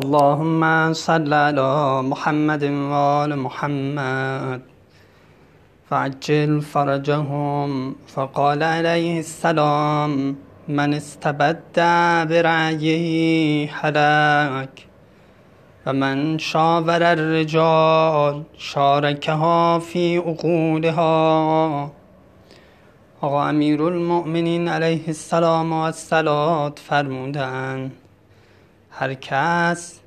اللهم صل على محمد وآل محمد. فعجل فرجهم فقال عليه السلام من استبد برأيه حلك و من شاور الرجال شارکها فی عقولها. آقا امیر المؤمنین علیه السلام و السلام فرمودن هر کس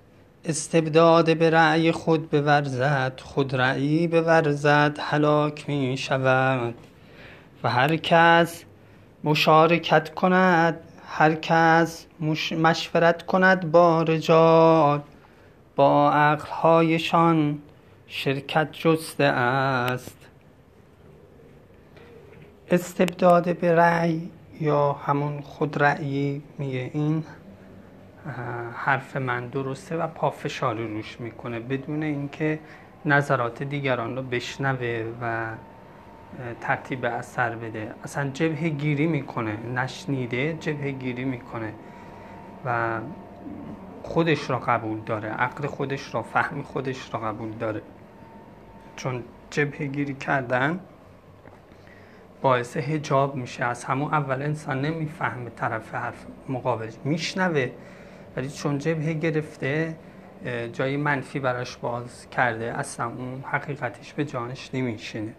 استبداد به رأی خود بورزد خود رأی بورزد هلاک می شود و هر کس مشارکت کند هر کس مشورت کند با رجال با عقلهایشان شرکت جسته است. استبداد به رأی یا همون خود رأیی میگه این؟ حرف من درسته و پافشاری روش می‌کنه. بدون اینکه نظرات دیگران رو بشنوه و ترتیب اثر بده. اصلا جبه گیری می‌کنه نشنیده جبه گیری می‌کنه و خودش را قبول داره عقل خودش را فهم خودش را قبول داره. چون جبه گیری کردن باعث هجاب میشه. از همون اول انسان نمی‌فهمه طرف حرف مقابل میشنوه. ولی چون جبهه گرفته جای منفی براش باز کرده اصلا اون حقیقتش به جانش نمیشینه.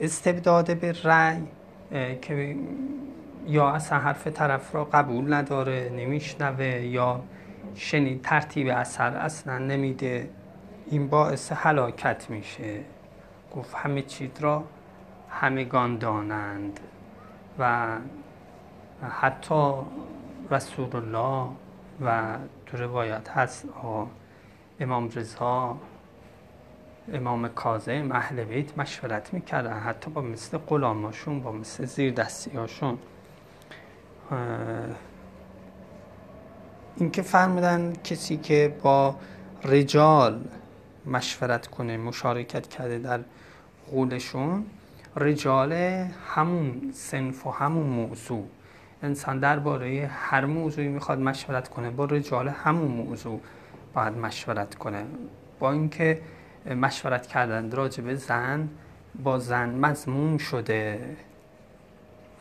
استبداد به رأی که یا اصلا حرف طرف را قبول نداره نمیشنوه یا شنید ترتیب اثر اصلا نمیده این باعث هلاکت میشه. گفت همه چیز را همگان دانند و حتی رسول الله و تو روایت هست امام رضا امام کاظم اهل بیت مشورت می‌کردن حتی با مثل غلاماشون با مثل زیر دستیاشون این که فرمودن کسی که با رجال مشورت کنه مشارکت کرده در قولشون رجال همون سنف و همون موضوع. انسان درباره هر موضوعی می‌خواد مشورت کنه با رجال همون موضوع باید مشورت کنه. با اینکه مشورت کردن راجع به زن با زن مضمون شده.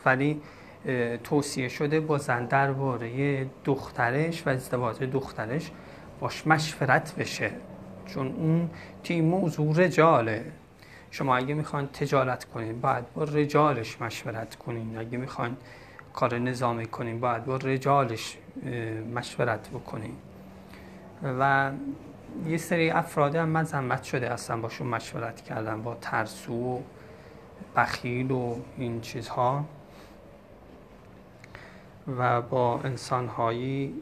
ولی توصیه شده با زن درباره دخترش و ازدواج دخترش باش مشورت بشه. چون اون تیم موضوع رجاله. شما اگه می‌خوان تجارت کنین باید با رجالش مشورت کنین. اگه می‌خوان کار نظامی کنین باید با رجالش مشورت بکنین و یه سری افراد هم مذمت شده اصلا باشون مشورت کردن با ترسو و بخیل و این چیزها. و با انسانهایی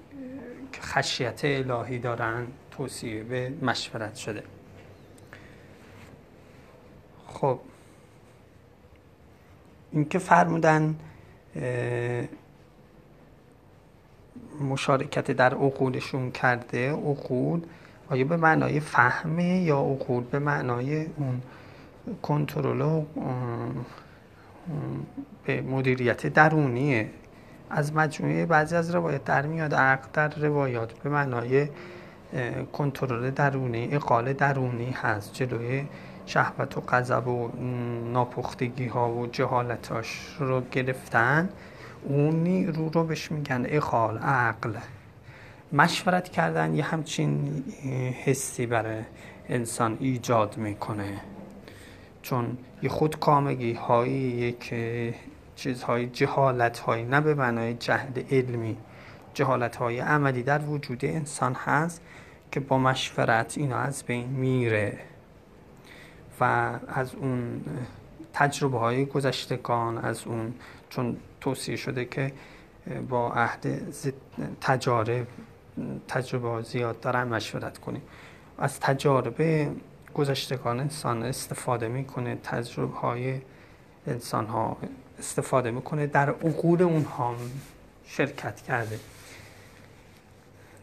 که خشیت الهی دارن توصیه به مشورت شده. خب. اینکه فرمودن مشارکت در عقولشون کرده عقول آیا به معنای فهمه یا عقول به معنای اون کنترل به مدیریت درونیه؟ از مجموعه بعضی از روایت در میاد عقل در روایات به معنای کنترل درونی اقال درونی هست جلوی شهوت و غضب و ناپختگی ها و جهالتاش رو گرفتن اون نیرو رو بهش میگن اقال عقل. مشورت کردن یه همچین حسی برای انسان ایجاد می‌کنه. چون یه خودکامگی هایی یک چیزهای جهالت هایی نه به معنای جهل علمی. جهالت های عملی در وجود انسان هست که با مشورت اینا از بین میره. و از اون تجربه های گذشتگان از اون چون توصیه شده که با عهد تجارب تجربه زیاد دارن مشورت کنیم. از تجارب گذشتگان انسان استفاده می‌کنه تجربه های انسان ها استفاده می‌کنه در عقول اونها شرکت کرده.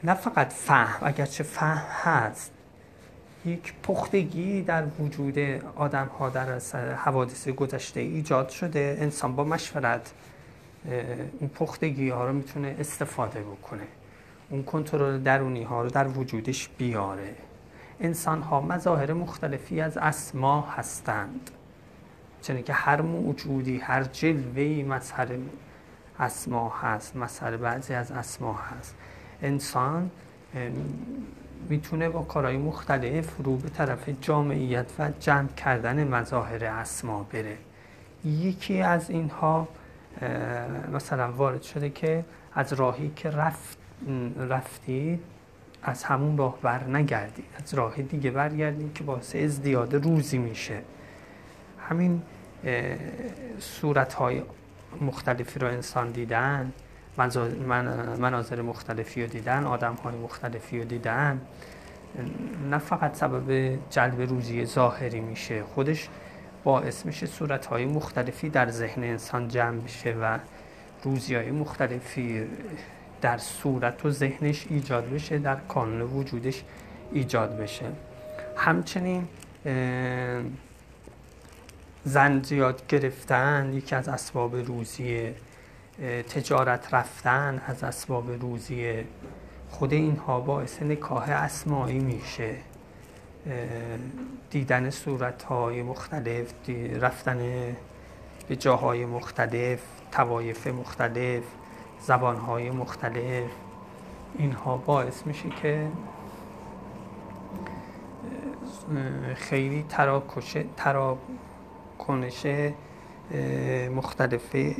نه فقط فهم اگرچه فهم هست یک پختگی در وجود آدم ها در حوادث گذشته ایجاد شده. انسان با مشورت اون پختگی ها رو می‌تونه استفاده بکنه. اون کنترل درونی ها رو در وجودش بیاره. انسان ها مظاهر مختلفی از اسما هستند. چنین که هر موجودی هر جلوهی مظهر اسما هست مظهر بعضی از اسما هست. انسان می‌تونه با کارهای مختلف رو به طرف جامعیت و جمع کردن مظاهر اسما بره. یکی از اینها مثلا وارد شده که از راهی که رفت رفتید از همون راه بر نگردید از راه دیگه برگردید که باعث ازدیاد روزی میشه. همین صورت های مختلفی رو انسان دیدن مناظر مختلفی رو دیدن آدم های مختلفی رو دیدن. نه فقط سبب جلب روزی ظاهری میشه خودش باعث میشه صورت های مختلفی در ذهن انسان جمع بشه و روزی های مختلفی در صورت و ذهنش ایجاد بشه در کانون وجودش ایجاد بشه. همچنین زن زیاد گرفتن یکی از اسباب روزی تجارت رفتن از اسباب روزی خود اینها باعث نکاه اسمایی میشه. دیدن صورت های مختلف رفتن به جاهای مختلف توایف مختلف زبان های مختلف اینها باعث میشه که خیلی تراکنش مختلفی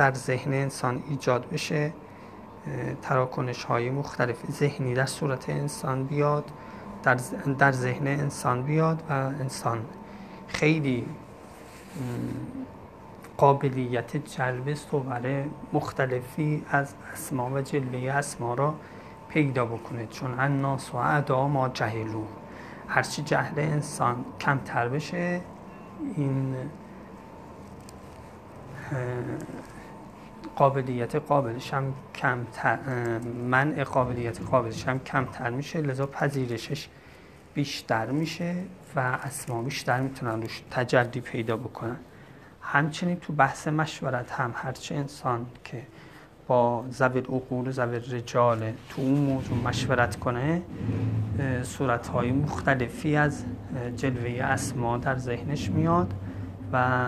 در ذهن انسان ایجاد بشه تراکنش های مختلف ذهنی در صورت انسان بیاد در, در ذهن انسان بیاد و انسان خیلی قابلیت جلب صور مختلفی از اسما و جلوه اسما را پیدا بکنه. چون الناس و اعدا ما جهلو. هرچی جهل انسان کمتر بشه این قابلیت قابلش هم کمتر منع قابلیت قابلش هم کمتر میشه لذا پذیرشش بیشتر میشه و اسما بیشتر می‌تونن روش تجلی پیدا بکنن. همچنین تو بحث مشورت هم هرچه انسان که با زویل عقول و زویل رجال تو اون موضوع مشورت کنه صورتهای مختلفی از جلوه اسما در ذهنش میاد و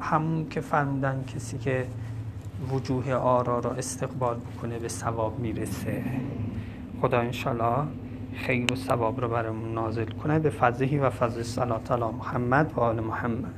همون که فرمودن کسی که وجوه آرا را استقبال بکنه به ثواب می‌رسه. خدا انشالله خیر و ثواب رو برامون نازل کنه. به فضلهی و فضل صلات علی محمد و آل محمد.